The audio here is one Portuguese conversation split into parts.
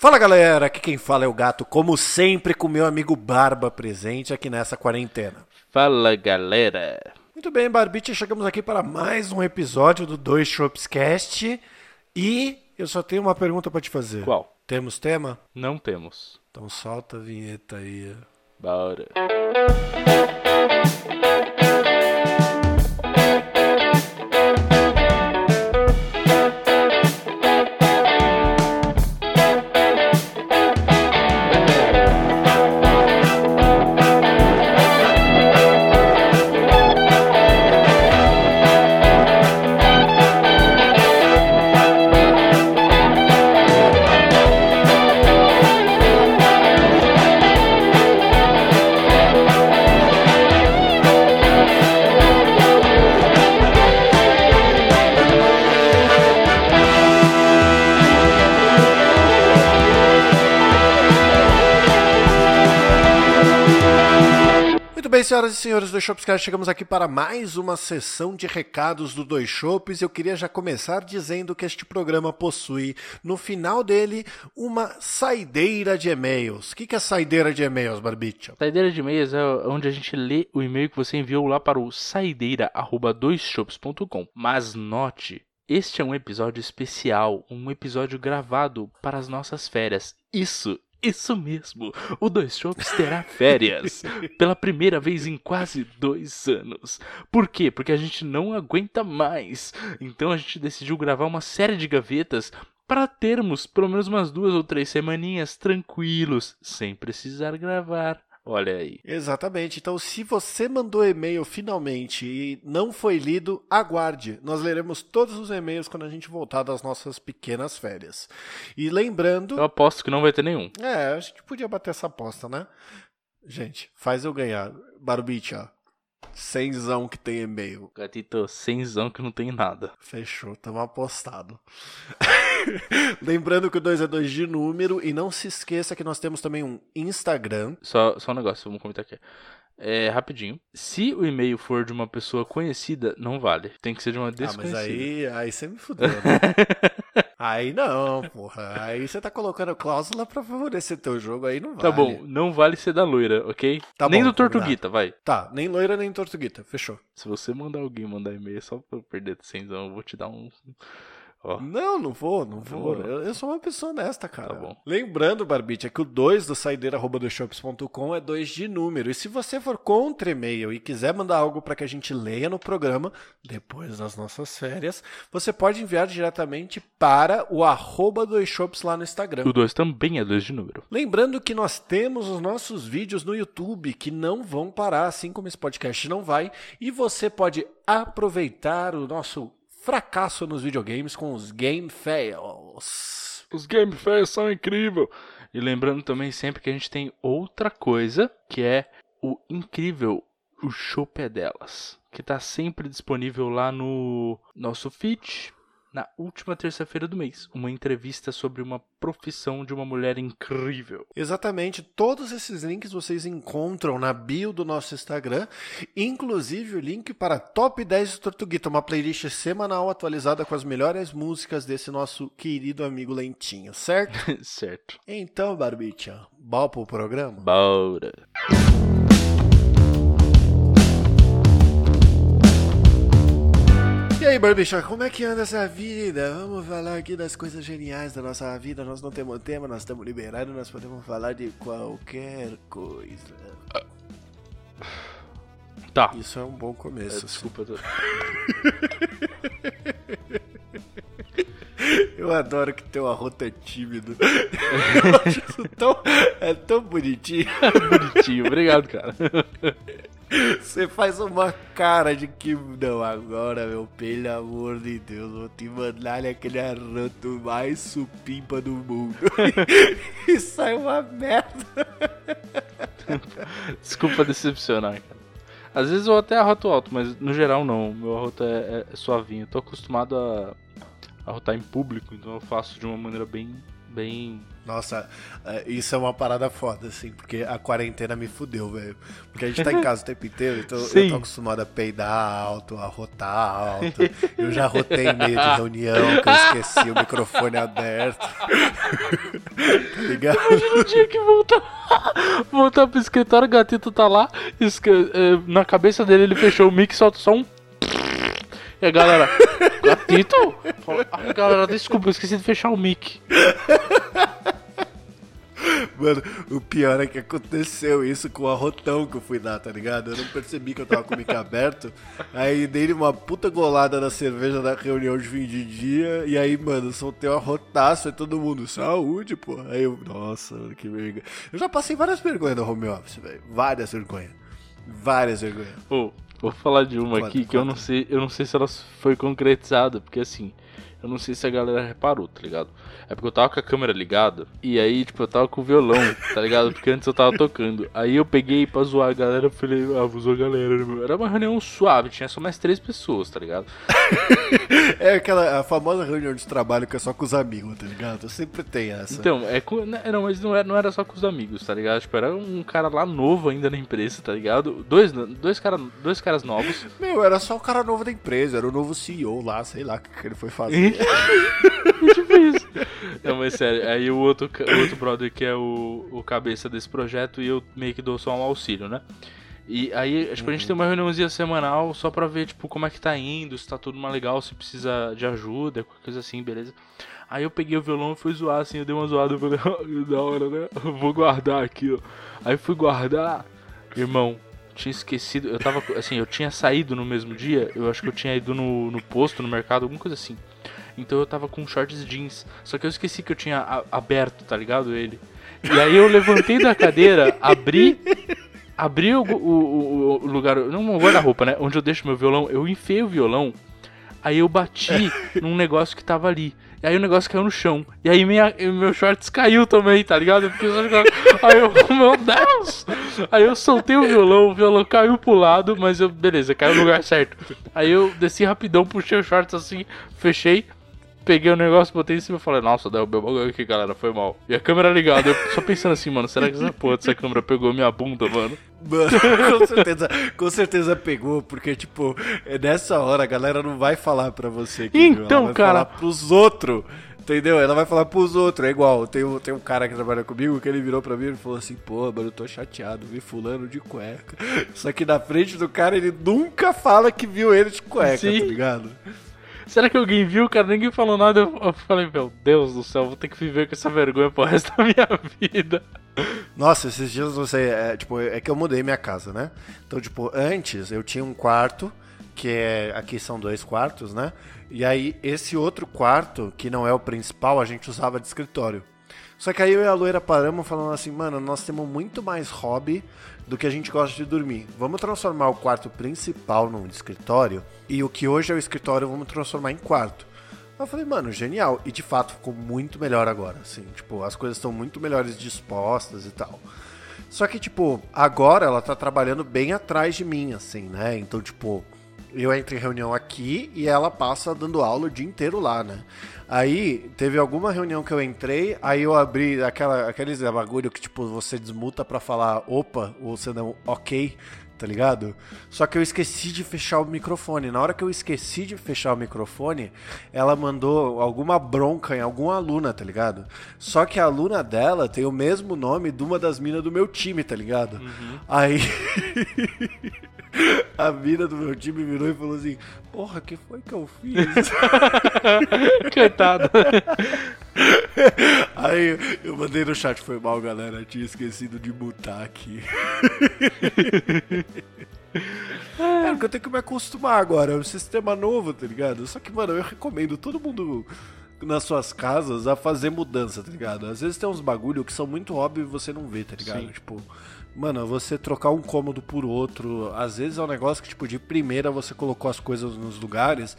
Fala galera, aqui quem fala é o gato, como sempre com meu amigo Barba presente aqui nessa quarentena. Fala galera. Muito bem, Barbite, chegamos aqui para mais um episódio do Dois Shops Cast e eu só tenho uma pergunta para te fazer. Qual? Temos tema? Não temos. Então solta a vinheta aí. Bora. Senhoras e senhores do Shopscast, chegamos aqui para mais uma sessão de recados do Dois Shops. Eu queria já começar dizendo que este programa possui, no final dele, uma saideira de e-mails. O que é saideira de e-mails, Barbicha? Saideira de e-mails é onde a gente lê o e-mail que você enviou lá para o saideira@doisshops.com. Mas note, este é um episódio especial, um episódio gravado para as nossas férias. Isso isso mesmo, o Dois Shops terá férias pela primeira vez em quase dois anos. Por quê? Porque a gente não aguenta mais. Então a gente decidiu gravar uma série de gavetas para termos pelo menos umas duas ou três semaninhas tranquilos, sem precisar gravar. Olha aí. Exatamente. Então, se você mandou e-mail finalmente e não foi lido, aguarde. Nós leremos todos os e-mails quando a gente voltar das nossas pequenas férias. E lembrando. Eu aposto que não vai ter nenhum. É, a gente podia bater essa aposta, né? Gente, faz eu ganhar. Barbicha, cenzão que tem e-mail. Gatito, cenzão que não tem nada. Fechou, tamo apostado. Lembrando que o 2 é 2 de número e não se esqueça que nós temos também um Instagram. Só, só um negócio, vamos comentar aqui. É, rapidinho. Se o e-mail for de uma pessoa conhecida, não vale. Tem que ser de uma Ah, desconhecida. mas aí, aí você me fudeu, né? aí não, porra. Aí você tá colocando cláusula pra favorecer teu jogo, aí não vale. Tá bom, não vale ser da loira, ok? Tá Nem bom, do Tortuguita, vai. Tá, nem loira nem tortuguita, fechou. Se você mandar alguém mandar e-mail só pra eu perder cenzão, eu vou te dar um. Ó. Não, não vou, não vou. Não. Eu, eu sou uma pessoa honesta, cara. Tá bom. Lembrando, Barbite, é que o 2 do saideira.com é 2 de número. E se você for contra e-mail e quiser mandar algo para que a gente leia no programa, depois das nossas férias, você pode enviar diretamente para o arroba shops lá no Instagram. O 2 também é 2 de número. Lembrando que nós temos os nossos vídeos no YouTube que não vão parar, assim como esse podcast não vai, e você pode aproveitar o nosso fracasso nos videogames com os Game Fails. Os Game Fairs são incríveis. E lembrando também sempre que a gente tem outra coisa, que é o incrível o Chopp é delas, que tá sempre disponível lá no nosso feed na última terça-feira do mês, uma entrevista sobre uma profissão de uma mulher incrível. Exatamente, todos esses links vocês encontram na bio do nosso Instagram, inclusive o link para Top 10 do Tortuguita, uma playlist semanal atualizada com as melhores músicas desse nosso querido amigo Lentinho, certo? certo. Então, Barbicha, bora pro programa? Bora. Aí, Barbicha, como é que anda essa vida? Vamos falar aqui das coisas geniais da nossa vida. Nós não temos tema, nós estamos liberados, nós podemos falar de qualquer coisa. Tá. Isso é um bom começo. É, desculpa. tô- Eu adoro que teu arroto é tímido. Eu acho isso tão, é tão bonitinho. Bonitinho. Obrigado, cara. Você faz uma cara de que não, agora, meu, pelo amor de Deus, vou te mandar aquele arroto mais supimpa do mundo. e sai uma merda. Desculpa decepcionar, cara. Às vezes eu até arroto alto, mas no geral não. Meu arroto é, é suavinho. Tô acostumado a arrotar em público, então eu faço de uma maneira bem. Bem. Nossa, é, isso é uma parada foda, assim, porque a quarentena me fudeu, velho. Porque a gente tá em casa o tempo inteiro, então eu Sim. tô acostumado a peidar alto, a rotar alto. Eu já rotei em meio de reunião, que eu esqueci o microfone aberto. Tá ligado? Imagina o dia que voltar, voltar pro escritório, o gatito tá lá, é, na cabeça dele ele fechou o mic e solta só um. E a galera, galera, desculpa, eu esqueci de fechar o mic. Mano, o pior é que aconteceu isso com o arrotão que eu fui dar, tá ligado? Eu não percebi que eu tava com o mic aberto. Aí dei uma puta golada na cerveja da reunião de fim de dia. E aí, mano, soltei um arrotaço e todo mundo, saúde, pô. Aí eu, nossa, mano, que vergonha. Eu já passei várias vergonhas no home office, velho. Várias vergonhas. Várias vergonhas. Pô, vou falar de uma aqui que eu não sei, eu não sei se ela foi concretizada, porque assim, eu não sei se a galera reparou, tá ligado? É porque eu tava com a câmera ligada, e aí, tipo, eu tava com o violão, tá ligado? Porque antes eu tava tocando. Aí eu peguei pra zoar a galera, eu falei, ah, vou zoar a galera. né? Era uma reunião suave, tinha só mais três pessoas, tá ligado? É aquela famosa reunião de trabalho que é só com os amigos, tá ligado? Sempre tem essa. Então, é com, né, não, mas não era, não era só com os amigos, tá ligado? Tipo, era um cara lá novo ainda na empresa, tá ligado? Dois, dois, cara, dois caras novos. Meu, era só o cara novo da empresa, era o novo CEO lá, sei lá o que, que ele foi fazer. Tipo isso. Não, mas sério, aí o outro, o outro brother que é o, o cabeça desse projeto e eu meio que dou só um auxílio, né? E aí, tipo, a gente tem uma reuniãozinha semanal só pra ver, tipo, como é que tá indo, se tá tudo mais legal, se precisa de ajuda, qualquer coisa assim, beleza? Aí eu peguei o violão e fui zoar, assim, eu dei uma zoada, eu falei, "Ah, da hora, né? Eu vou guardar aqui, ó. Aí fui guardar, irmão, tinha esquecido, eu tava, assim, eu tinha saído no mesmo dia, eu acho que eu tinha ido no, no posto, no mercado, alguma coisa assim. Então eu tava com shorts jeans. Só que eu esqueci que eu tinha aberto, tá ligado? Ele. E aí eu levantei da cadeira, abri. Abri o, o- o- lugar. Não o guarda-roupa, né? Onde eu deixo meu violão. Eu enfiei o violão. Aí eu bati num negócio que tava ali. E aí o negócio caiu no chão. E aí minha, meu shorts caiu também, tá ligado? Porque só ficava- Aí eu, meu Deus! Aí eu soltei o violão, o violão caiu pro lado, mas eu, beleza, caiu no lugar certo. Aí eu desci rapidão, puxei o shorts assim, fechei, peguei o negócio, botei em cima e falei, nossa, derrubei o bagulho aqui, galera, foi mal. E a câmera ligada, eu só pensando assim, mano, será que essa porra dessa câmera pegou minha bunda, mano? Mano, com certeza, com certeza pegou, porque, tipo, é nessa hora a galera não vai falar pra você que viu, Então, ela vai cara. falar pros outros. Entendeu? Ela vai falar pros outros. É igual, tem um, tem um cara que trabalha comigo que ele virou pra mim e falou assim: pô, mano, eu tô chateado, vi fulano de cueca. Só que na frente do cara ele nunca fala que viu ele de cueca, Sim. tá ligado? Será que alguém viu, cara? Ninguém falou nada. Eu falei, meu Deus do céu, vou ter que viver com essa vergonha pro resto da minha vida. Nossa, esses dias você. É, tipo, é que eu mudei minha casa, né? Então, tipo, antes eu tinha um quarto, que é. Aqui são dois quartos, né? E aí, esse outro quarto, que não é o principal, a gente usava de escritório. Só que aí eu e a loira paramos falando assim, mano, nós temos muito mais hobby do que a gente gosta de dormir. Vamos transformar o quarto principal num escritório e o que hoje é o escritório vamos transformar em quarto. Eu falei, mano, genial. E de fato ficou muito melhor agora, assim. Tipo, as coisas estão muito melhores dispostas e tal. Só que, tipo, agora ela tá trabalhando bem atrás de mim, assim, né? Então, tipo, eu entro em reunião aqui e ela passa dando aula o dia inteiro lá, né? Aí teve alguma reunião que eu entrei, aí eu abri aquela, aqueles bagulho que, tipo, você desmuta pra falar opa, ou você não, ok, tá ligado? Só que eu esqueci de fechar o microfone. Na hora que eu esqueci de fechar o microfone, ela mandou alguma bronca em alguma aluna, tá ligado? Só que a aluna dela tem o mesmo nome de uma das minas do meu time, tá ligado? Aí. A mina do meu time virou e falou assim: Porra, que foi que eu fiz? Coitado. Aí eu mandei no chat: Foi mal, galera. Tinha esquecido de mutar aqui. É, porque eu tenho que me acostumar agora. É um sistema novo, tá ligado? Só que, mano, eu recomendo todo mundo nas suas casas a fazer mudança, tá ligado? Às vezes tem uns bagulho que são muito óbvios e você não vê, tá ligado? Sim. Tipo, mano, você trocar um cômodo por outro, às vezes é um negócio que, tipo, de primeira você colocou as coisas nos lugares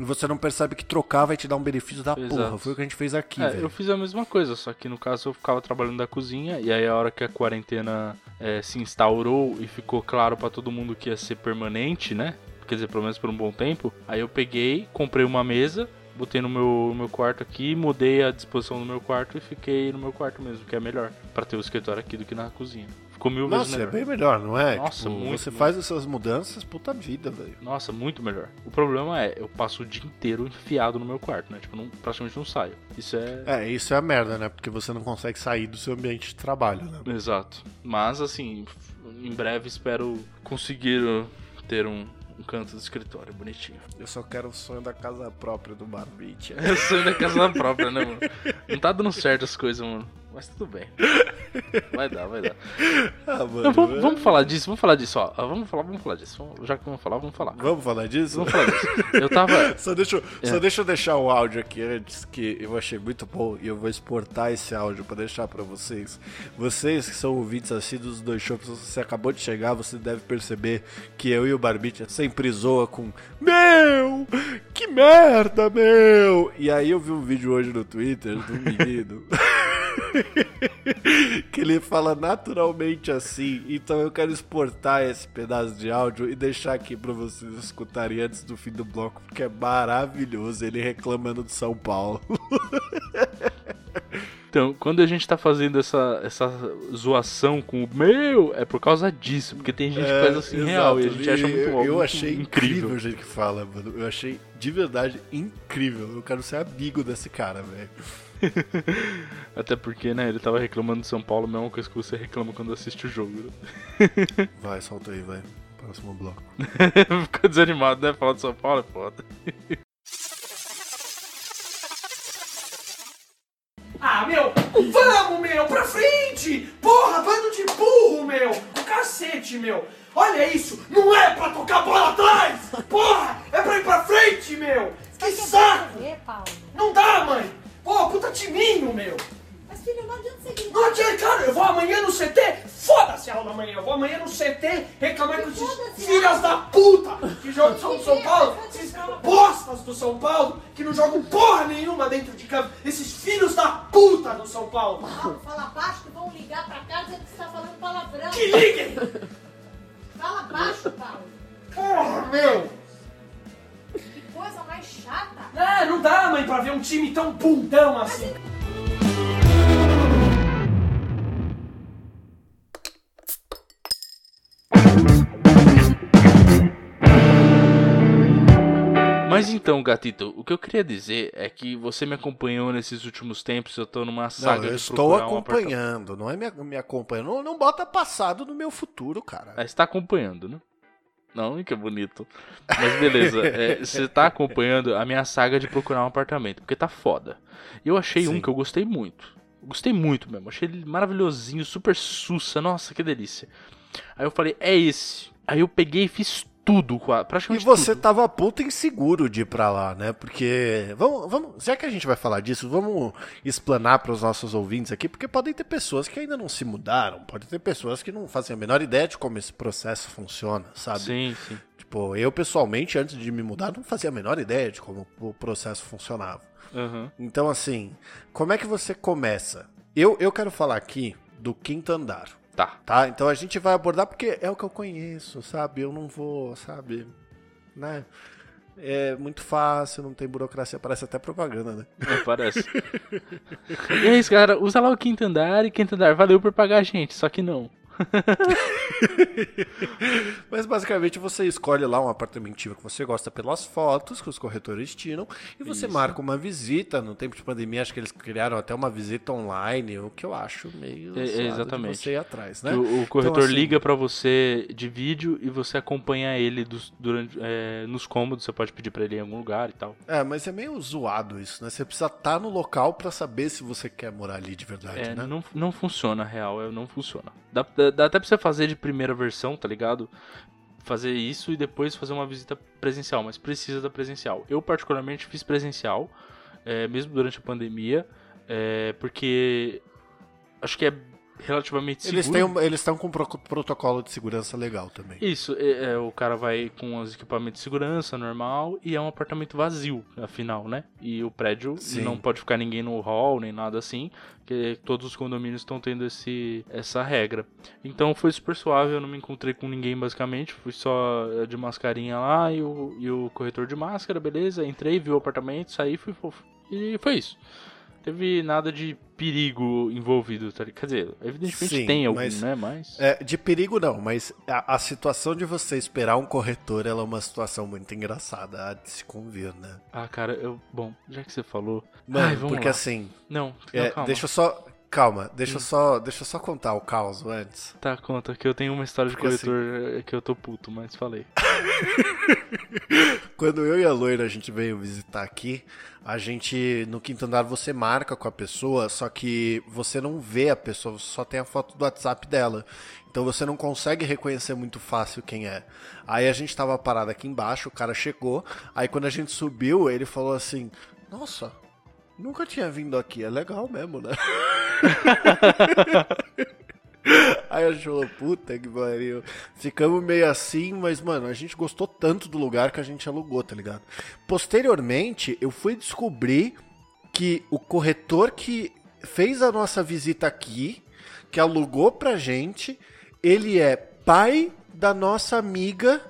e você não percebe que trocar vai te dar um benefício da Exato. porra. Foi o que a gente fez aqui, É, velho. eu fiz a mesma coisa, só que no caso eu ficava trabalhando da cozinha e aí a hora que a quarentena é, se instaurou e ficou claro pra todo mundo que ia ser permanente, né? Quer dizer, pelo menos por um bom tempo. Aí eu peguei, comprei uma mesa, botei no meu, meu quarto aqui, mudei a disposição do meu quarto e fiquei no meu quarto mesmo, que é melhor. Pra ter o escritório aqui do que na cozinha. Ficou mil vezes Nossa, melhor. é bem melhor, não é? Nossa, Tipo, muito, Você muito. faz essas mudanças, puta vida, velho. Nossa, muito melhor. O problema é, eu passo o dia inteiro enfiado no meu quarto, né? Tipo, não, praticamente não saio. Isso é. É, isso é a merda, né? Porque você não consegue sair do seu ambiente de trabalho, né? Exato. Mas, assim, em breve espero conseguir ter um, um canto do escritório bonitinho. Eu só quero o sonho da casa própria do Barbite. Eu sou da casa própria, né, mano? Não tá dando certo as coisas, mano. Mas tudo bem. Vai dar, vai dar. ah, mano. Não, vamos, vamos falar disso, vamos falar disso, ó. Ah, Vamos falar, vamos falar disso. Já que vamos falar, vamos falar. Vamos falar disso? Vamos falar disso. Eu tava. Só deixa, eu- só É. deixa eu deixar o áudio aqui antes, que eu achei muito bom e eu vou exportar esse áudio pra deixar pra vocês. Vocês que são ouvintes assíduos dos dois shows, se você acabou de chegar, você deve perceber que eu e o Barbite sempre zoa com Meu! Que merda, meu! E aí eu vi um vídeo hoje no Twitter um menino. que ele fala naturalmente assim. Então eu quero exportar esse pedaço de áudio e deixar aqui pra vocês escutarem antes do fim do bloco, porque é maravilhoso ele reclamando de São Paulo. Então, quando a gente tá fazendo essa, essa zoação com o meu, é por causa disso. Porque tem gente que faz assim É, real e a gente acha E muito eu, muito eu achei incrível incrível. o jeito que fala, mano. Eu achei de verdade incrível. Eu quero ser amigo desse cara, velho. Até porque, né, ele tava reclamando de São Paulo, a mesma coisa que você reclama quando assiste o jogo. né? Vai, solta aí, vai. Próximo bloco. Ficou desanimado, né? Falar de São Paulo é foda. Ah, meu, vamos, meu, pra frente! Porra, bando de burro, meu! O cacete, meu! Olha isso! Não é pra tocar bola atrás! Porra! É pra ir pra frente, meu! Que saco! Ver, Paulo. Não dá, mãe! Pô, puta timinho, meu! Mas filho, não adianta você gritar. Não adianta, cara, eu vou amanhã no CT, foda-se a aula da manhã, eu vou amanhã no CT reclamar com esses Foda-se, filhas da puta que jogam São, São é? Paulo, esses bostas do São Paulo que não jogam porra nenhuma dentro de campo, esses filhos da puta do São Paulo. Paulo, fala baixo que vão ligar pra cá dizendo que você tá falando palavrão. Que liguem! Fala baixo, Paulo. Porra, meu! Coisa mais chata. Ah, não dá, mãe, pra ver um time tão bundão assim. Mas então, gatito, o que eu queria dizer é que você me acompanhou nesses últimos tempos, eu tô numa saga Não, eu de estou um acompanhando, não é me, me acompanhando. Não, não bota passado no meu futuro, cara. É, você tá acompanhando, né? Não, que bonito. Mas beleza, é, você tá acompanhando a minha saga de procurar um apartamento, porque tá foda. Eu achei um Sim. que eu gostei muito. Gostei muito mesmo, achei ele maravilhosinho, super sussa, nossa, que delícia. Aí eu falei, é esse. Aí eu peguei e fiz tudo, qua- E praticamente você tudo. tava puta inseguro de ir pra lá, né? Porque. Vamos, vamos, já que a gente vai falar disso, vamos explanar para os nossos ouvintes aqui, porque podem ter pessoas que ainda não se mudaram, pode ter pessoas que não fazem a menor ideia de como esse processo funciona, sabe? Sim, sim. Tipo, eu pessoalmente, antes de me mudar, não fazia a menor ideia de como o processo funcionava. Aham. Então, assim, como é que você começa? Eu, eu quero falar aqui do quinto andar. Tá. Tá? Então a gente vai abordar porque é o que eu conheço, sabe? Eu não vou, sabe? Né? É muito fácil, não tem burocracia, parece até propaganda, né? Não parece. e é isso, galera. Usa lá o quinto andar e quinto andar valeu por pagar a gente, só que não. Mas basicamente você escolhe lá um apartamentinho que você gosta pelas fotos que os corretores tiram e você Isso. marca uma visita. No tempo de pandemia, acho que eles criaram até uma visita online, o que eu acho meio É, de exatamente. você ir atrás, né? O, o corretor assim- liga pra você de vídeo e você acompanha ele dos- durante, é, nos cômodos. Você pode pedir pra ele em algum lugar e tal. É, mas é meio zoado isso, né? Você precisa estar no local pra saber se você quer morar ali de verdade, É, né? não, não funciona, real, é, não funciona. Dá, dá- dá até pra você fazer de primeira versão, tá ligado? Fazer isso e depois fazer uma visita presencial, mas precisa da presencial. Eu, particularmente, fiz presencial, é, mesmo durante a pandemia, é, porque acho que é relativamente Eles seguro. têm um- eles estão com um pro- protocolo de segurança legal também. Isso, é, é, o cara vai com os equipamentos de segurança normal e é um apartamento vazio, afinal, né? E o prédio Sim. não pode ficar ninguém no hall, nem nada assim, que todos os condomínios estão tendo esse, essa regra. Então foi super suave, eu não me encontrei com ninguém basicamente, fui só eh, de mascarinha lá e o, e o corretor de máscara, beleza? Entrei, vi o apartamento, saí, fui fofo. E foi isso. Teve nada de perigo envolvido, tá ligado? Quer dizer, evidentemente Sim, tem algum, mas- né? Mas. É, de perigo não, mas a, a situação de você esperar um corretor ela é uma situação muito engraçada a de se convir, né? Ah, cara, eu. Bom, já que você falou. Mano, Ai, vamos porque lá. assim, Não, é, não, calma. Hum. deixa eu só. Calma, deixa eu só, deixa eu só contar o caos antes. Tá, conta que eu tenho uma história de Porque assim- corretor eh, que eu tô puto, mas falei. Quando eu e a loira a gente veio visitar aqui, a gente no quinto andar você marca com a pessoa, só que você não vê a pessoa, você só tem a foto do WhatsApp dela. Então você não consegue reconhecer muito fácil quem é. Aí a gente tava parado aqui embaixo, o cara chegou, aí quando a gente subiu, ele falou assim: "Nossa, nunca tinha vindo aqui, é legal mesmo, né?" Aí a gente falou, puta que pariu. Ficamos meio assim, mas, mano, a gente gostou tanto do lugar que a gente alugou, tá ligado? Posteriormente, eu fui descobrir que o corretor que fez a nossa visita aqui, que alugou pra gente, ele é pai da nossa amiga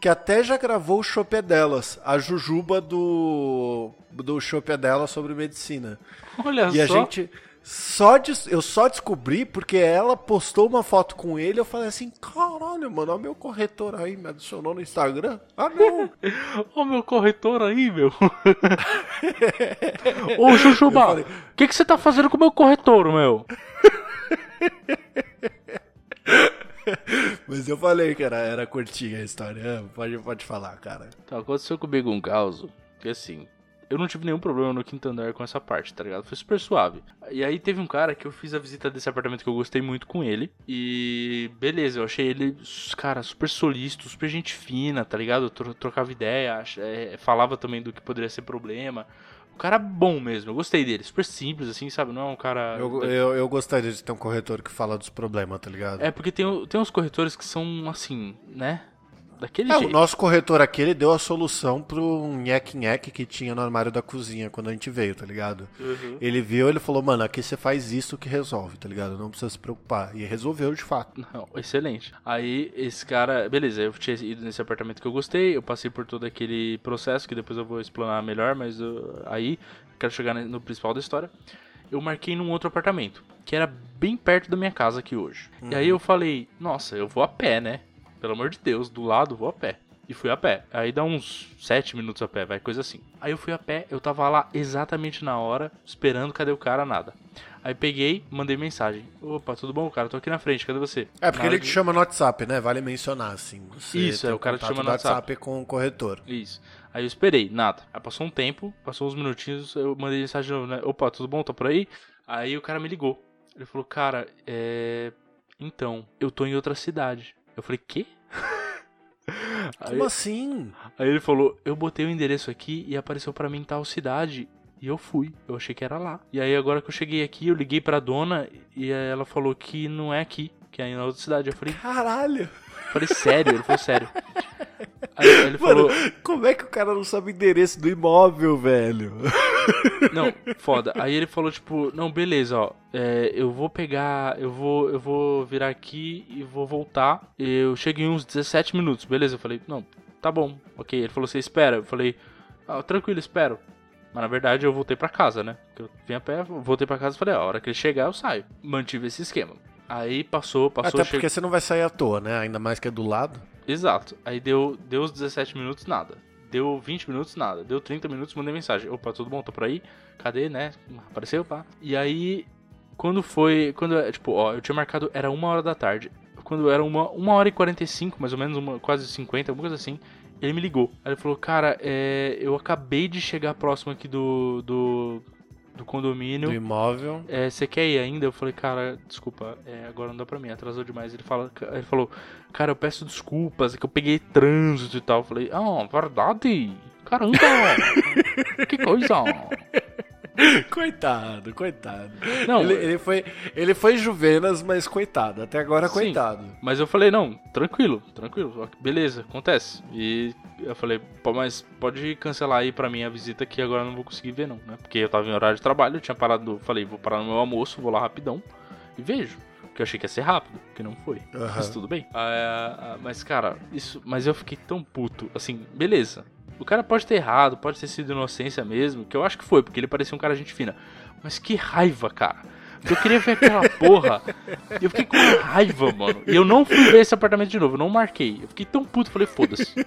que até já gravou o Chopé delas, a Jujuba do do Chopé dela sobre medicina. Olha E a só. gente só des- eu só descobri porque ela postou uma foto com ele, eu falei assim: "Caralho, mano, olha o meu corretor aí, me adicionou no Instagram". Ah, não. Ô meu corretor aí, meu. Ô Chuchuba, o que, que você tá fazendo com o meu corretor, meu? Mas eu falei que era, era curtinha a história. É, Pode, pode falar, cara. Tá, aconteceu comigo um caos, que assim, eu não tive nenhum problema no quinto andar com essa parte, tá ligado? Foi super suave. E aí teve um cara que eu fiz a visita desse apartamento que eu gostei muito com ele. E beleza, eu achei ele, cara, super solícito, super gente fina, tá ligado? Eu tro- trocava ideia, ach- é, falava também do que poderia ser problema. Um cara bom mesmo, eu gostei dele, super simples, assim, sabe? Não é um cara. Eu, eu, eu gostaria de ter um corretor que fala dos problemas, tá ligado? É porque tem, tem uns corretores que são assim, né? Daquele É, o jeito. nosso corretor aqui, ele deu a solução pro nheque-nheque que tinha no armário da cozinha quando a gente veio, tá ligado? Uhum. Ele viu, ele falou, mano, aqui você faz isso que resolve, tá ligado? Não precisa se preocupar. E resolveu, de fato. Não, excelente. Aí, esse cara, beleza, eu tinha ido nesse apartamento que eu gostei, eu passei por todo aquele processo que depois eu vou explanar melhor, mas uh, aí, quero chegar no principal da história. Eu marquei num outro apartamento, que era bem perto da minha casa aqui hoje. E aí eu falei, nossa, eu vou a pé, né? Pelo amor de Deus, do lado vou a pé. E fui a pé. Aí dá uns 7 minutos a pé, vai, coisa assim. Aí eu fui a pé, eu tava lá exatamente na hora, esperando, cadê o cara? Nada. Aí peguei, mandei mensagem. Opa, tudo bom, cara? Tô aqui na frente, cadê você? É, porque Na ele te de- chama no WhatsApp, né? Vale mencionar, assim. Isso, é, o cara te chama no WhatsApp. com o corretor. Isso. Aí eu esperei, nada. Aí passou um tempo, passou uns minutinhos, eu mandei mensagem de novo, né? Opa, tudo bom? Tá por aí? Aí o cara me ligou. Ele falou, cara, é. Então, eu tô em outra cidade. Eu falei, quê? Aí, Como assim? aí ele falou, eu botei o endereço aqui e apareceu pra mim tal cidade. E eu fui, eu achei que era lá. E aí agora que eu cheguei aqui, eu liguei pra dona e ela falou que não é aqui, que é na outra cidade. Eu falei, Caralho! Falei sério? Ele falou sério. Aí ele falou, Mano, como é que o cara não sabe o endereço do imóvel, velho? Não, foda. Aí ele falou, tipo, não, beleza, ó. é, eu vou pegar. Eu vou. Eu vou virar aqui e vou voltar. Eu chego em uns 17 minutos, beleza? Eu falei, não, tá bom, ok. Ele falou, você espera? Eu falei, ah, tranquilo, espero. Mas na verdade eu voltei pra casa, né? Eu vim a pé, voltei pra casa e falei, a hora que ele chegar eu saio. Mantive esse esquema. Aí passou, passou, Até porque você não vai sair à toa, né? Ainda mais que é do lado. Exato. Aí deu, deu os 17 minutos, nada. Deu 20 minutos, nada. Deu 30 minutos, mandei mensagem. Opa, tudo bom? Tô por aí? Cadê, né? Apareceu, pá. E aí, quando foi. Quando, tipo, ó, eu tinha marcado, era uma hora da tarde. Quando era uma, uma hora e 45, mais ou menos, uma, quase 50, alguma coisa assim. Ele me ligou. Aí ele falou, cara, é, eu acabei de chegar próximo aqui do. do, do condomínio. Do imóvel. É, você quer ir ainda? Eu falei, cara, desculpa, é, agora não dá pra mim, atrasou demais. Ele, fala, ele falou, cara, eu peço desculpas, é que eu peguei trânsito e tal. Eu falei, ah, verdade? Caramba! que coisa! Coitado, coitado. Não, ele, ele foi, ele foi Juvenas, mas coitado. Até agora, Sim. coitado. Mas eu falei, não, tranquilo, tranquilo, beleza, acontece. E eu falei, mas pode cancelar aí pra mim a visita que agora eu não vou conseguir ver não, né? Porque eu tava em horário de trabalho, eu tinha parado, falei, vou parar no meu almoço, vou lá rapidão e vejo. Porque eu achei que ia ser rápido, que não foi. Aham. Mas tudo bem. Ah, ah, mas, cara, isso. Mas eu fiquei tão puto. Assim, beleza. O cara pode ter errado, pode ter sido inocência mesmo, que eu acho que foi, porque ele parecia um cara gente fina. Mas que raiva, cara. Eu queria ver aquela porra. Eu fiquei com raiva, mano. E eu não fui ver esse apartamento de novo, eu não marquei. Eu fiquei tão puto, falei, foda-se.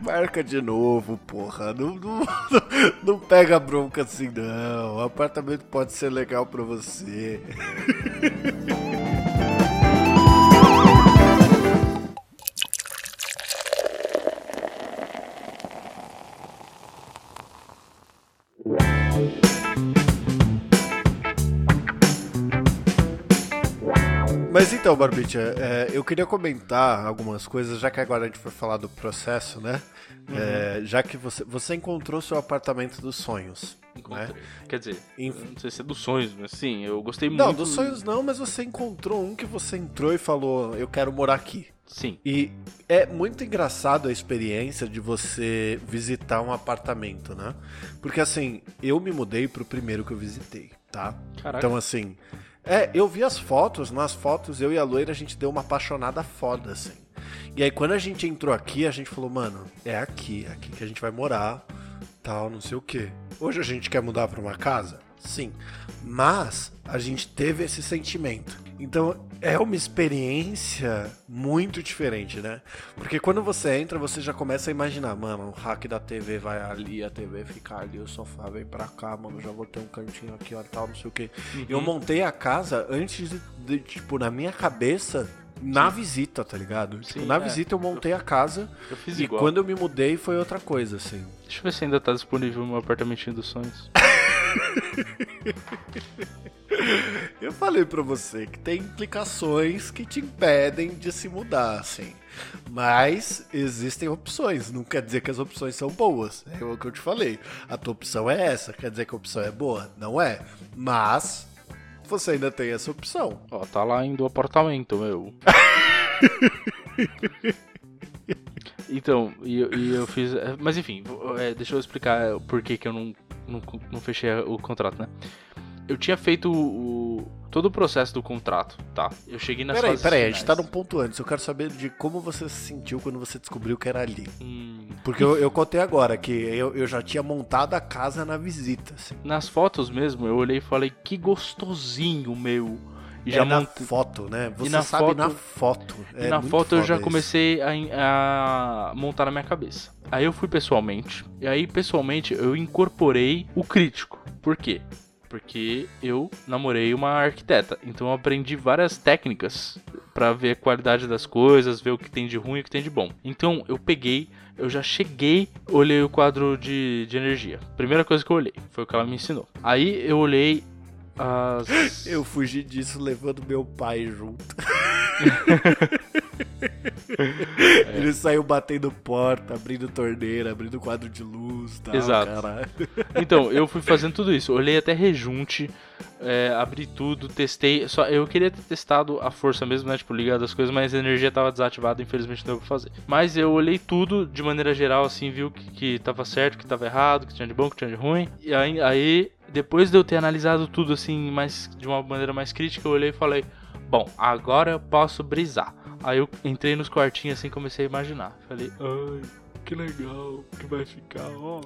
Marca de novo, porra. Não, não, não pega bronca assim, não. O apartamento pode ser legal pra você. Então, Barbicha, é, eu queria comentar algumas coisas, já que agora a gente foi falar do processo, né? É, já que você, você encontrou seu apartamento dos sonhos. Né? Encontrei. Quer dizer, Inf- não sei se é dos sonhos, mas sim, eu gostei Não, muito. dos sonhos não, mas você encontrou um que você entrou e falou, eu quero morar aqui. Sim. E é muito engraçado a experiência de você visitar um apartamento, né? Porque assim, eu me mudei pro primeiro que eu visitei, tá? Caraca. Então assim, é, eu vi as fotos, nas fotos eu e a loira a gente deu uma apaixonada foda, assim. E aí quando a gente entrou aqui, a gente falou, mano, é aqui, é aqui que a gente vai morar, tal, não sei o quê. Hoje a gente quer mudar pra uma casa? Sim. Mas a gente teve esse sentimento. Então é uma experiência muito diferente, né? Porque quando você entra, você já começa a imaginar, mano, o hack da TV vai ali, a TV fica ali, o sofá vem pra cá, mano, já vou ter um cantinho aqui, ó, tal, não sei o quê. Eu montei a casa antes de, de, tipo, na minha cabeça, na visita, tá ligado? Tipo, Sim, na é. visita eu montei a casa Eu fiz e igual. quando eu me mudei foi outra coisa, assim. Deixa eu ver se ainda tá disponível o meu apartamentinho dos sonhos. Eu falei pra você que tem implicações que te impedem de se mudar, assim. Mas existem opções, não quer dizer que as opções são boas. É o que eu te falei. A tua opção é essa, quer dizer que a opção é boa? Não é. Mas você ainda tem essa opção. Ó, tá lá indo o apartamento, meu. Então, e, eu- eu fiz. é, Mas enfim, é, deixa eu explicar por que, que eu não, não, não fechei o contrato, né? Eu tinha feito o, todo o processo do contrato, tá? Eu cheguei nas Peraí, peraí, a gente tá num ponto antes. Eu quero saber de como você se sentiu quando você descobriu que era ali. Hum, Porque eu, eu contei agora que eu, eu já tinha montado a casa na visita, assim. nas fotos mesmo, eu olhei e falei, que gostosinho, meu. E já é na montei. foto, né? Você na sabe foto- na foto. E É na muito foto eu já comecei a, a montar na minha cabeça. Aí eu fui pessoalmente. E aí, pessoalmente, eu incorporei o crítico. Por quê? Porque eu namorei uma arquiteta. Então eu aprendi várias técnicas pra ver a qualidade das coisas, ver o que tem de ruim e o que tem de bom. Então eu peguei, eu já cheguei, olhei o quadro de, de energia. Primeira coisa que eu olhei foi o que ela me ensinou. Aí eu olhei as. Eu fugi disso levando meu pai junto. Ele saiu batendo porta, abrindo torneira, abrindo quadro de luz, tal, Exato. caralho. Então, eu fui fazendo tudo isso. Olhei até rejunte, é, abri tudo, testei. Só eu queria ter testado a força mesmo, né? Tipo, ligado as coisas, mas a energia tava desativada, infelizmente não deu pra fazer. Mas eu olhei tudo de maneira geral, assim, viu que, que tava certo, que tava errado, que tinha de bom, que tinha de ruim. E aí, aí, depois de eu ter analisado tudo, assim, mais, de uma maneira mais crítica, eu olhei e falei: Bom, agora eu posso brisar. Aí eu entrei nos quartinhos assim comecei a imaginar. Falei, ai, que legal que vai ficar, ó.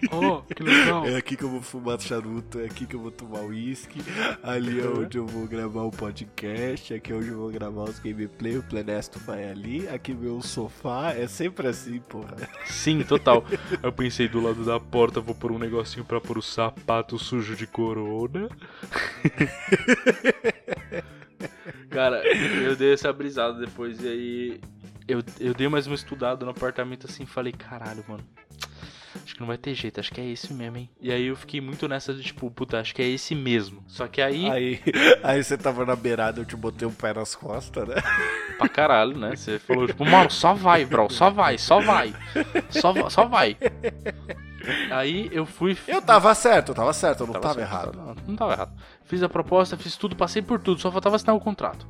Ó, que legal. É aqui que eu vou fumar charuto, é aqui que eu vou tomar uísque, ali é onde eu vou gravar o podcast, aqui é onde eu vou gravar os gameplay, o Plenesto vai ali, aqui meu sofá, é sempre assim, porra. Sim, total. Eu pensei do lado da porta, vou pôr um negocinho pra pôr o sapato sujo de corona. Cara, eu dei essa brisada depois e aí eu, eu dei mais uma estudada no apartamento assim e falei, caralho, mano. Que não vai ter jeito, acho que é esse mesmo, hein? E aí eu fiquei muito nessa de tipo, puta, acho que é esse mesmo. Só que aí, Aí, aí você tava na beirada, eu te botei um pé nas costas, né? pra caralho, né? Você falou, tipo, mano, só vai, bro, só vai, só vai. Só, só vai. Aí eu fui. Eu tava certo, eu tava certo, eu não Tava tava, certo, errado. Não, não tava errado. Fiz a proposta, fiz tudo, passei por tudo, só faltava assinar o contrato.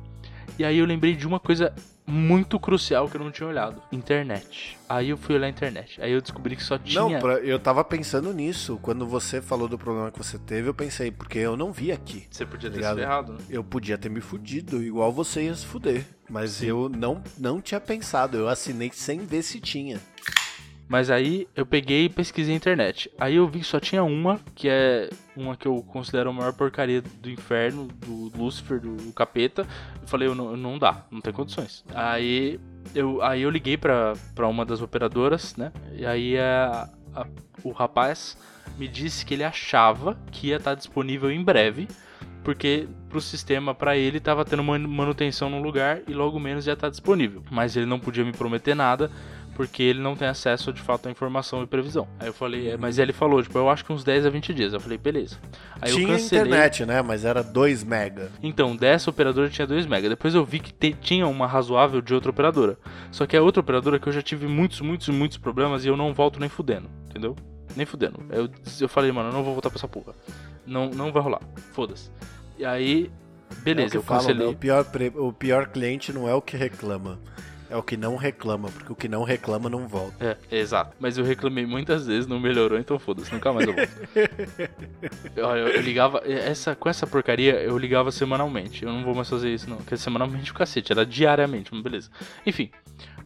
E aí eu lembrei de uma coisa muito crucial que eu não tinha olhado: internet. Aí eu fui olhar a internet. Aí eu descobri que só tinha. Não, pra- eu tava pensando nisso. Quando você falou do problema que você teve, eu pensei, porque eu não vi aqui. Você podia ter Obrigado. se ferrado, né? Eu podia ter me fudido, igual você ia se fuder. Mas eu não, não tinha pensado, eu assinei sem ver se tinha. Mas aí eu peguei e pesquisei a internet. Aí eu vi que só tinha uma, que é uma que eu considero a maior porcaria do inferno, do Lúcifer, do capeta. Eu falei, eu não, não dá, não tem condições. Aí eu, aí eu liguei pra, uma das operadoras, né? E aí a, a- o rapaz me disse que ele achava que ia estar disponível em breve. Porque pro sistema, pra ele, tava tendo man- manutenção no lugar e logo menos ia estar disponível. Mas ele não podia me prometer nada, porque ele não tem acesso de fato à informação e previsão. Aí eu falei, é, mas ele falou, tipo, eu acho que uns 10 a 20 dias. Eu falei, beleza. Aí eu tinha cancelei. internet, né? Mas era 2 mega. Então, dessa operadora tinha 2 mega. Depois eu vi que te- tinha uma razoável de outra operadora. Só que a outra operadora que eu já tive muitos, muitos, muitos problemas e eu não volto nem fudendo, entendeu? Nem fudendo. Eu, eu falei, mano, eu não vou voltar pra essa porra. Não, não vai rolar. Foda-se. E aí, É beleza, que eu falam, né? cancelei. o, pior pre- o pior cliente não é o que reclama, é o que não reclama, porque o que não reclama não volta. É, exato. Mas eu reclamei muitas vezes, não melhorou, então foda-se, nunca mais eu volto. eu, eu- eu ligava, essa, com essa porcaria, eu ligava semanalmente. Eu não vou mais fazer isso, não. Porque semanalmente o cacete, era diariamente, mas beleza. Enfim.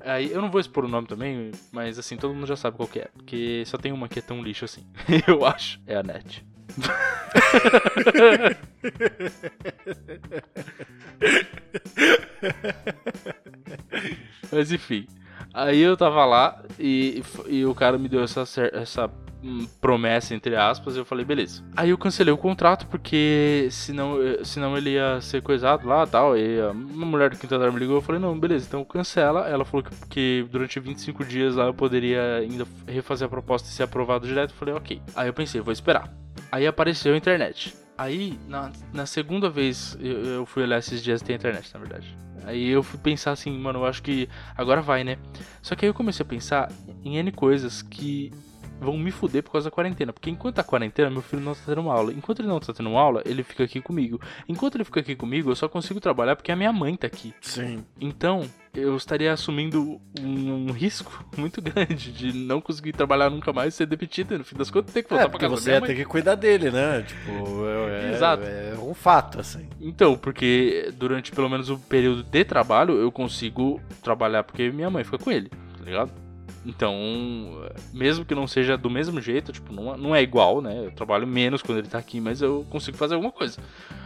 Aí, eu não vou expor o nome também, mas assim, todo mundo já sabe qual que é. Porque só tem uma que é tão lixo assim. eu acho. É a net. Mas enfim. Aí eu tava lá e, e o cara me deu essa, essa hum, promessa, entre aspas, e eu falei, beleza. Aí eu cancelei o contrato porque senão, eh, senão ele ia ser coisado lá tal. E uma mulher do quinto andar me ligou, eu falei, não, beleza, então cancela. Ela falou que, que durante 25 dias lá eu poderia ainda refazer a proposta e ser aprovado direto. Eu falei, ok. Aí eu pensei, vou esperar. Aí apareceu a internet. Aí, na, na segunda vez, eu, eu fui olhar esses dias tem internet, na verdade. Aí eu fui pensar assim, mano, eu acho que agora vai, né? Só que aí eu comecei a pensar em N coisas que vão me fuder por causa da quarentena. Porque enquanto tá quarentena, meu filho não tá tendo uma aula. Enquanto ele não tá tendo uma aula, ele fica aqui comigo. Enquanto ele fica aqui comigo, eu só consigo trabalhar porque a minha mãe tá aqui. Sim. Então, eu estaria assumindo um, um risco muito grande de não conseguir trabalhar nunca mais e ser demitido. E no fim das contas, ter que voltar É, pra casa você ia ter que cuidar dele, né? Tipo, é, é- Exato. é um fato, assim. Então, porque durante pelo menos o período de trabalho eu consigo trabalhar porque minha mãe fica com ele, tá ligado? Então, mesmo que não seja do mesmo jeito, tipo, não, não é igual, né? Eu trabalho menos quando ele tá aqui, mas eu consigo fazer alguma coisa.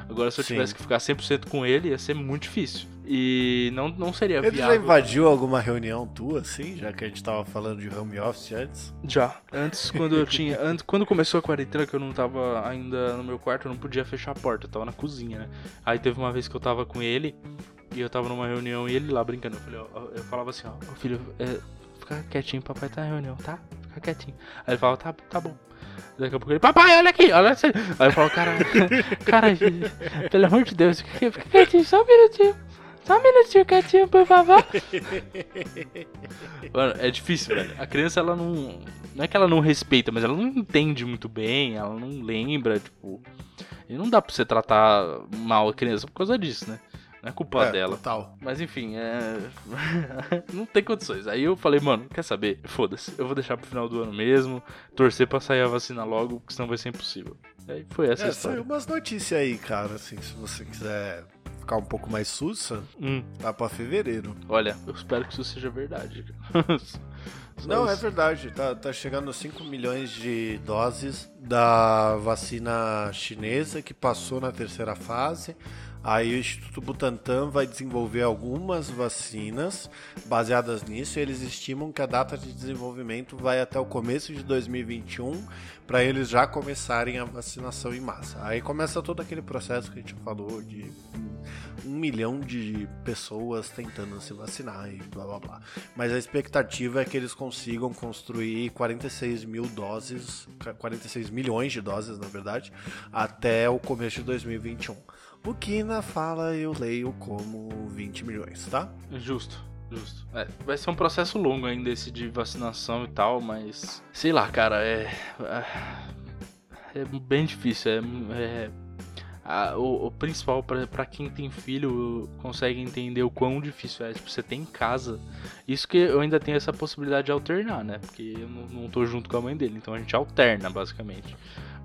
Agora, se eu Sim. tivesse que ficar 100% com ele, ia ser muito difícil. E não, não seria Ele já viável. invadiu alguma reunião tua, assim, já que a gente tava falando de home office antes? Já. Antes, quando eu tinha. Antes, quando começou a quarentena, que eu não tava ainda no meu quarto, eu não podia fechar a porta, eu tava na cozinha, né? Aí teve uma vez que eu tava com ele, e eu tava numa reunião e ele lá brincando. Eu falei, ó, eu falava assim, ó, "Ô, filho, é, fica quietinho, papai tá na reunião, tá? Fica quietinho. Aí ele falava, tá, tá bom. Daqui a pouco ele, papai, olha aqui, olha assim. Aí eu falo, cara, cara, pelo amor de Deus, fica, fica quietinho, só um minutinho. Só um minutinho quietinho, por favor. Mano, é difícil, velho. A criança, ela não. Não é que ela não respeita, mas ela não entende muito bem, ela não lembra, tipo. E não dá pra você tratar mal a criança por causa disso, né? Não é culpa é, dela. Total. Mas enfim, é. não tem condições. Aí eu falei, mano, quer saber? Foda-se, eu vou deixar pro final do ano mesmo, torcer pra sair a vacina logo, porque senão vai ser impossível. Aí foi essa É, história. saiu umas notícias aí, cara, assim, se você quiser ficar um pouco mais sussa, Hum, tá pra fevereiro. olha, eu espero que isso seja verdade. Não, é verdade. Tá, tá chegando a 5 milhões de doses da vacina chinesa que passou na terceira fase. Aí o Instituto Butantan vai desenvolver algumas vacinas baseadas nisso. E eles estimam que a data de desenvolvimento vai até o começo de 2021 para eles já começarem a vacinação em massa. Aí começa todo aquele processo que a gente falou de um milhão de pessoas tentando se vacinar e blá blá blá. Mas a expectativa é que eles consigam construir 46 mil doses, 46 milhões de doses, na verdade, até o começo de 2021. O que na fala eu leio como 20 milhões, tá? Justo. Justo. É, vai ser um processo longo ainda esse de vacinação e tal, mas. Sei lá, cara, é. É, é bem difícil. É. é a- o, o principal pra quem tem filho consegue entender o quão difícil é. Tipo, você tem em casa. Isso que eu ainda tenho essa possibilidade de alternar, né? Porque eu não, não tô junto com a mãe dele. Então a gente alterna, basicamente.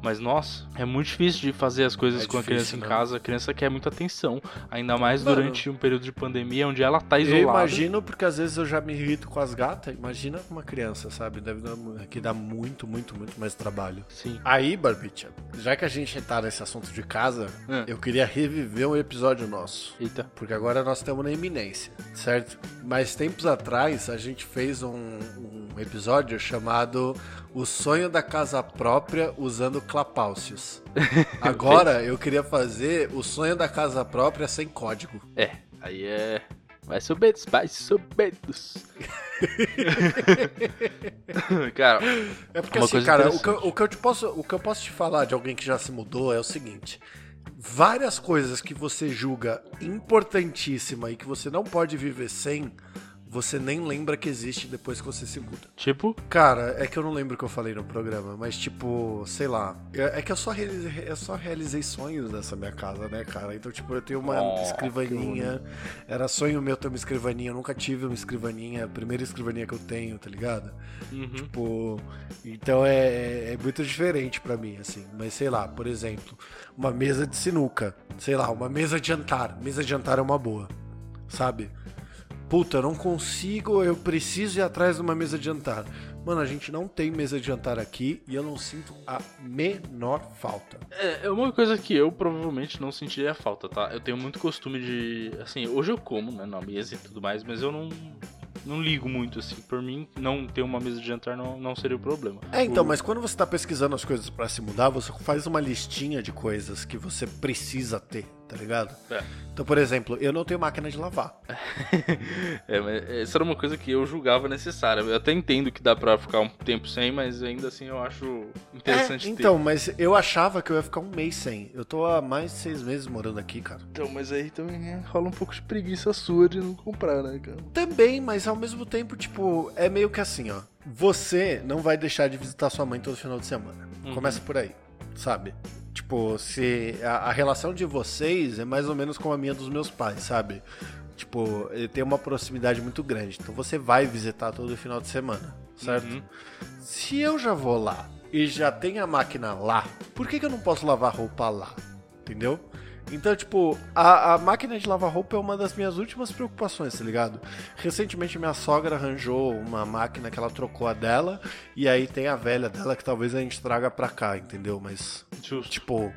Mas, nossa, é muito difícil de fazer as coisas É com a difícil, criança em né? casa. A criança quer muita atenção. Ainda mais Mano, durante um período de pandemia onde ela tá Eu isolada. imagino, porque às vezes eu já me irrito com as gatas. Imagina com uma criança, sabe? Deve dar, que dá muito, muito, muito mais trabalho. Sim. Aí, Barbicha, já que a gente tá nesse assunto de casa, É. eu queria reviver um episódio nosso. Eita. Porque agora nós estamos na iminência, certo? Mas tempos atrás a gente fez um, um episódio chamado O Sonho da Casa Própria usando Clapaucios. Agora eu queria fazer o sonho da casa própria sem código. É, aí é. Vai subidos, vai subidos. Cara, É porque assim, cara, o que, eu, o, que eu te posso, o que eu posso te falar de alguém que já se mudou é o seguinte. Várias coisas que você julga importantíssima e que você não pode viver sem, você nem lembra que existe depois que você se muda. tipo, Cara, é que eu não lembro o que eu falei no programa, mas tipo, sei lá. É é que eu só, realizei, eu só realizei sonhos nessa minha casa, né, cara? Então, tipo, eu tenho uma Oh, escrivaninha. Era sonho meu ter uma escrivaninha. Eu nunca tive uma escrivaninha. É a primeira escrivaninha que eu tenho, tá ligado? uhum, Tipo, então é, é muito diferente pra mim, assim. Mas sei lá, por exemplo, uma mesa de sinuca. Sei lá, uma mesa de jantar. Mesa de jantar é uma boa, sabe? Puta, eu não consigo, eu preciso ir atrás de uma mesa de jantar. Mano, a gente não tem mesa de jantar aqui e eu não sinto a menor falta. é, é uma coisa que eu provavelmente não sentiria falta, tá? Eu tenho muito costume de. Assim, hoje eu como, né, na mesa e tudo mais, mas eu não. Não ligo muito, assim. Por mim, não ter uma mesa de jantar não, não seria o problema. É, então, O- mas quando você tá pesquisando as coisas pra se mudar, você faz uma listinha de coisas que você precisa ter, tá ligado? É. Então, por exemplo, eu não tenho máquina de lavar. É, mas essa era uma coisa que eu julgava necessária. Eu até entendo que dá pra ficar um tempo sem, mas ainda assim eu acho interessante É, ter. então, mas eu achava que eu ia ficar um mês sem. Eu tô há mais de seis meses morando aqui, cara. Então, mas aí também é, rola um pouco de preguiça sua de não comprar, né, cara? Também, mas ao mesmo tempo, tipo, é meio que assim, ó. Você não vai deixar de visitar sua mãe todo final de semana. Uhum. Começa por aí, sabe? Tipo, se a, a relação de vocês é mais ou menos como a minha dos meus pais, sabe? Tipo, ele tem uma proximidade muito grande. Então você vai visitar todo final de semana, certo? Uhum. Se eu já vou lá e já tem a máquina lá, por que, que eu não posso lavar roupa lá? Entendeu? Então, tipo, a, a máquina de lavar roupa é uma das minhas últimas preocupações, tá ligado? Recentemente minha sogra arranjou uma máquina que ela trocou a dela, e aí tem a velha dela que talvez a gente traga pra cá, entendeu? Mas, Justo. tipo,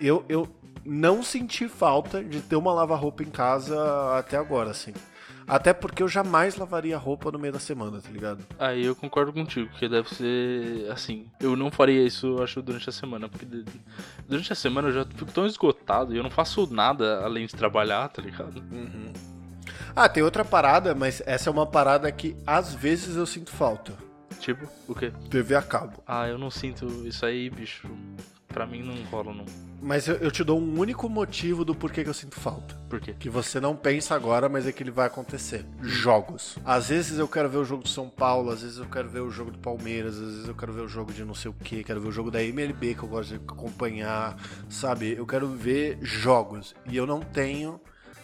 eu, eu não senti falta de ter uma lava-roupa em casa até agora, assim. Até porque eu jamais lavaria roupa no meio da semana, tá ligado? Aí eu concordo contigo, que deve ser assim. Eu não faria isso, eu acho, durante a semana, porque durante a semana eu já fico tão esgotado e eu não faço nada além de trabalhar, tá ligado? Ah, tem outra parada, mas essa é uma parada que às vezes eu sinto falta. Tipo, o quê? TV a cabo. Ah, eu não sinto isso aí, bicho. Pra mim não rola, não. Mas eu, eu te dou um único motivo do porquê que eu sinto falta. Por quê? Que você não pensa agora, mas é que ele vai acontecer. Jogos. Às vezes eu quero ver o jogo do São Paulo, às vezes eu quero ver o jogo do Palmeiras, às vezes eu quero ver o jogo de não sei o que, quero ver o jogo da MLB que eu gosto de acompanhar, sabe? Eu quero ver jogos. E eu não tenho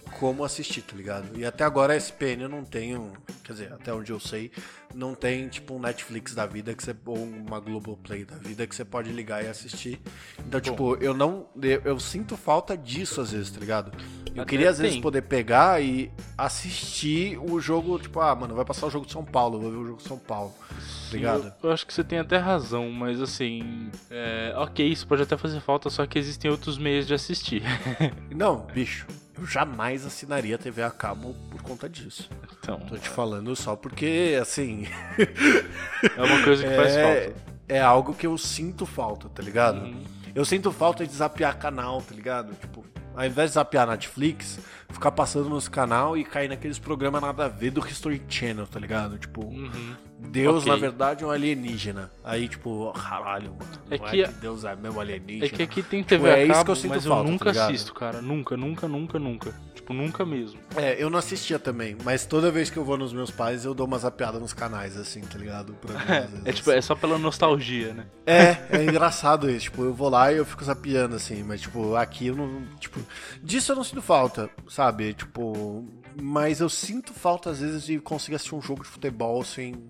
como assistir, tá ligado? E até agora a SPN eu não tenho, quer dizer, até onde eu sei, não tem tipo um Netflix da vida que você ou uma Globoplay da vida que você pode ligar e assistir. Então, tipo, eu não eu, eu sinto falta disso às vezes, tá ligado? Eu Até queria às vezes tem. poder pegar e assistir o jogo, tipo, ah, mano, vai passar o jogo de São Paulo, vou ver o jogo de São Paulo. Tá ligado? Eu, eu acho que você tem até razão, mas assim. É, ok, isso pode até fazer falta, só que existem outros meios de assistir. Não, bicho, eu jamais assinaria TV a cabo por conta disso. Então, Tô te falando só porque, assim, é uma coisa que faz é, falta. é algo que eu sinto falta, tá ligado? Uhum. Eu sinto falta de zapear canal, tá ligado? Tipo, ao invés de zapear Netflix, ficar passando nos canal e cair naqueles programas nada a ver do History Channel, tá ligado? Tipo, Uhum. Deus, Ok. na verdade, é um alienígena. Aí, tipo, caralho, mano. É não que- que Deus é mesmo alienígena. É que aqui tem Tipo, TV é a isso cabo, que eu sinto mas falta, eu tá nunca ligado? assisto, cara. Nunca, nunca, nunca, nunca. Tipo, tipo, nunca mesmo. É, eu não assistia também, mas toda vez que eu vou nos meus pais, eu dou umas zapeadas nos canais, assim, tá ligado? Ver, às vezes, É tipo, é só pela nostalgia, né? É, é engraçado isso. Tipo, eu vou lá e eu fico zapeando, assim, mas, tipo, aqui eu não. Tipo, disso eu não sinto falta, sabe? Tipo, mas eu sinto falta, às vezes, de conseguir assistir um jogo de futebol sem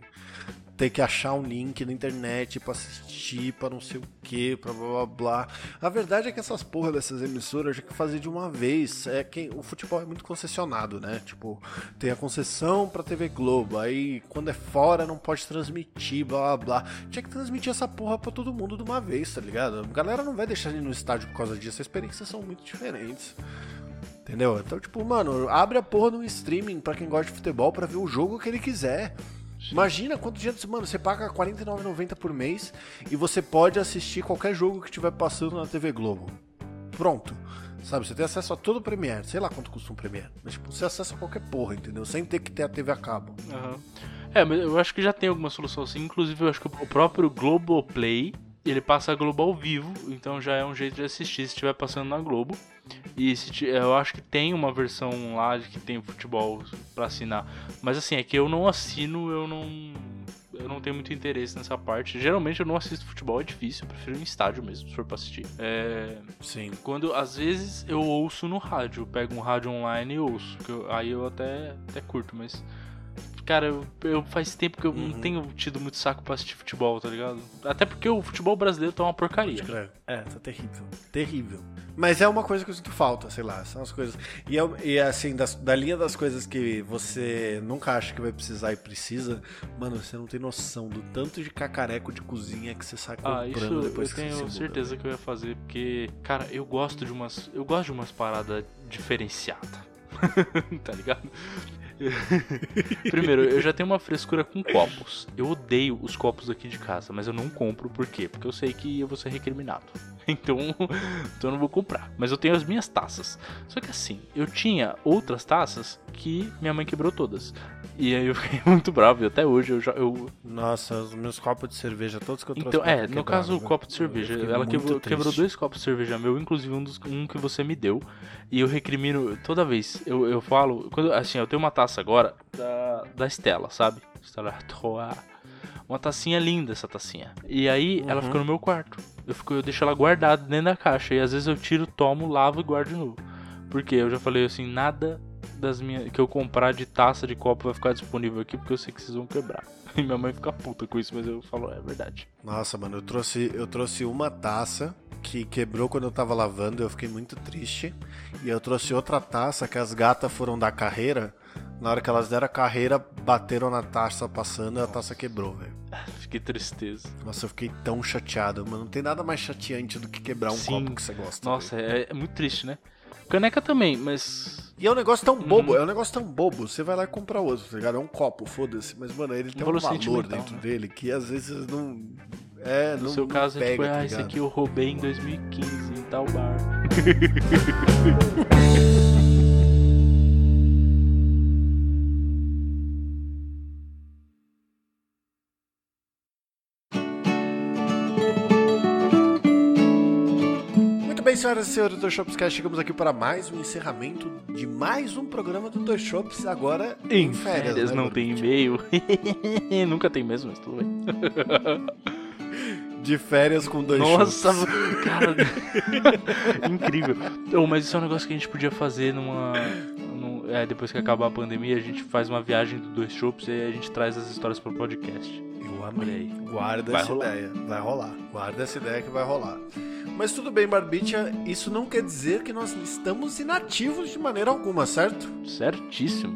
ter que achar um link na internet pra assistir, pra não sei o que, pra blá blá blá. A verdade é que essas porra dessas emissoras já que fazer de uma vez. É que o futebol é muito concessionado, né? Tipo, tem a concessão pra TV Globo, aí quando é fora não pode transmitir, blá blá blá. Tinha que transmitir essa porra pra todo mundo de uma vez, tá ligado? A galera não vai deixar ir no estádio por causa disso, as experiências são muito diferentes. Entendeu? Então, tipo, mano, abre a porra no streaming pra quem gosta de futebol pra ver o jogo que ele quiser. Imagina quanto dinheiro, mano, você paga R$ 49,90 por mês e você pode assistir qualquer jogo que estiver passando na TV Globo. Pronto. Sabe, você tem acesso a todo o Premiere, sei lá quanto custa um Premiere, mas tipo, você acessa qualquer porra, entendeu? Sem ter que ter a TV a cabo. Aham. É, mas eu acho que já tem alguma solução assim. Inclusive, eu acho que o próprio Globoplay, ele passa a Globo ao vivo, então já é um jeito de assistir se estiver passando na Globo. E se eu acho que tem uma versão lá de que tem futebol pra assinar. Mas assim, é que eu não assino, eu não. Eu não tenho muito interesse nessa parte. Geralmente eu não assisto futebol, é difícil, eu prefiro em estádio mesmo, se for pra assistir. É, Sim. quando às vezes eu ouço no rádio, eu pego um rádio online e ouço, que eu- aí eu até, até curto, mas cara, eu, eu faz tempo que eu Uhum. não tenho tido muito saco pra assistir futebol, tá ligado? Até porque o futebol brasileiro tá uma porcaria. É, tá terrível. Terrível. Mas é uma coisa que eu sinto falta, sei lá, são as coisas. E, é- e assim, das- da linha das coisas que você nunca acha que vai precisar e precisa, mano, você não tem noção do tanto de cacareco de cozinha que você sai comprando Ah, isso depois eu que você se tenho certeza que eu ia fazer, porque, cara, eu gosto de umas. Eu gosto de umas paradas diferenciadas. tá ligado? Primeiro, eu já tenho uma frescura com copos. Eu odeio os copos aqui de casa, mas eu não compro por quê? Porque eu sei que eu vou ser recriminado. Então, então eu não vou comprar. Mas eu tenho as minhas taças. Só que assim, eu tinha outras taças que minha mãe quebrou todas. E aí eu fiquei muito bravo. E até hoje eu já. Eu, Nossa, os meus copos de cerveja, todos que eu trouxe então, pra cá é, no caso, o velho. copo de cerveja. Ela quebrou, triste. quebrou dois copos de cerveja meu, inclusive um, dos, um que você me deu. E eu recrimino toda vez. Eu, eu falo. Quando, assim, eu tenho uma taça agora da, da Estela, sabe? Artois. Uma tacinha linda essa tacinha. E aí ela Uhum. fica no meu quarto. Eu, fico, eu deixo ela guardada dentro da caixa. E às vezes eu tiro, tomo, lavo e guardo de novo. Porque eu já falei assim, nada das minhas que eu comprar de taça de copo vai ficar disponível aqui porque eu sei que vocês vão quebrar. E minha mãe fica puta com isso, mas eu falo, é verdade. Nossa, mano, eu trouxe, eu trouxe uma taça que quebrou quando eu tava lavando, eu fiquei muito triste. E eu trouxe outra taça que as gatas foram dar carreira. Na hora que elas deram a carreira, bateram na taça passando e a taça quebrou, velho. Fiquei tristeza. Nossa, eu fiquei tão chateado, mano. Não tem nada mais chateante do que quebrar um Sim. copo que você gosta. Nossa, é, é muito triste, né? Caneca também, mas. E é um negócio tão bobo, Uhum. é um negócio tão bobo. Você vai lá e compra outro, tá ligado? É um copo, foda-se. Mas, mano, ele tem um valor valor dentro né? dele que às vezes não. É, No não, seu não caso, é pega, tipo, tá ah, esse ligado? aqui eu roubei em 2015 em tal bar. senhoras e senhores do Dois Shops Cast, chegamos aqui para mais um encerramento de mais um programa do Dois Shops, agora em, férias, né, não tem e-mail. Nunca tem mesmo, mas tudo bem. De férias com dois Nossa, shops. cara. Incrível. Oh, mas isso é um negócio que a gente podia fazer numa. num- é, depois que acabar a pandemia, a gente faz uma viagem do dois shops e a gente traz as histórias pro podcast. Eu amei. Guarda Vai essa rolar. ideia. Vai rolar. Guarda essa ideia que vai rolar. Mas tudo bem, Barbicha, isso não quer dizer que nós estamos inativos de maneira alguma, certo? Certíssimo.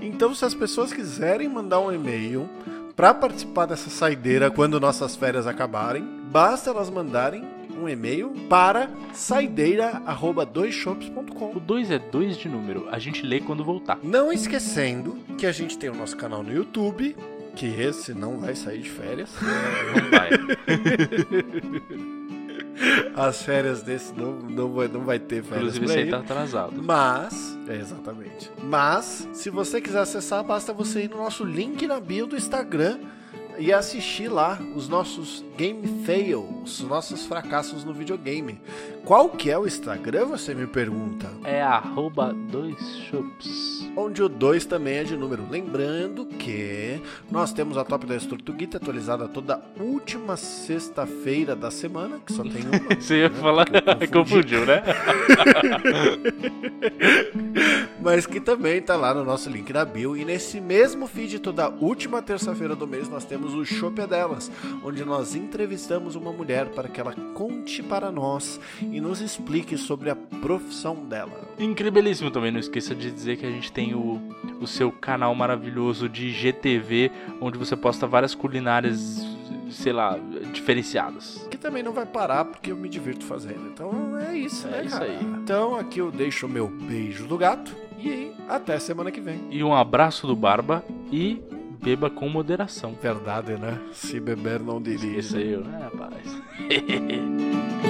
Então, se as pessoas quiserem mandar um e-mail para participar dessa saideira quando nossas férias acabarem, basta elas mandarem um e-mail para saideira@doisshops.com. O 2 é 2 de número. A gente lê quando voltar. Não esquecendo que a gente tem o nosso canal no YouTube, que esse não vai sair de férias. Não vai. As férias desse não, não, vai, não vai ter férias Inclusive, esse aí tá atrasado. Mas, é exatamente. Mas, se você quiser acessar, basta você ir no nosso link na bio do Instagram e assistir lá os nossos game fails, nossos fracassos no videogame. Qual que é o Instagram, você me pergunta? É arroba dois chops. Onde o 2 também é de número. Lembrando que nós temos a Top 10 Tortuguita atualizada toda última sexta-feira da semana, que só tem uma. Você ia né? falar. Confundiu, né? Mas que também tá lá no nosso link da bio. E nesse mesmo feed, toda última terça-feira do mês, nós temos o Chopp é Delas, onde nós entrevistamos uma mulher para que ela conte para nós e nos explique sobre a profissão dela. Incrívelíssimo também. Não esqueça de dizer que a gente tem o, o seu canal maravilhoso de GTV, onde você posta várias culinárias, sei lá, diferenciadas. Que também não vai parar porque eu me divirto fazendo. Então é isso, É né, isso aí. Então aqui eu deixo o meu beijo do gato e até semana que vem. E um abraço do Barba e beba com moderação. Verdade, né? Se beber não. Isso aí, né, rapaz?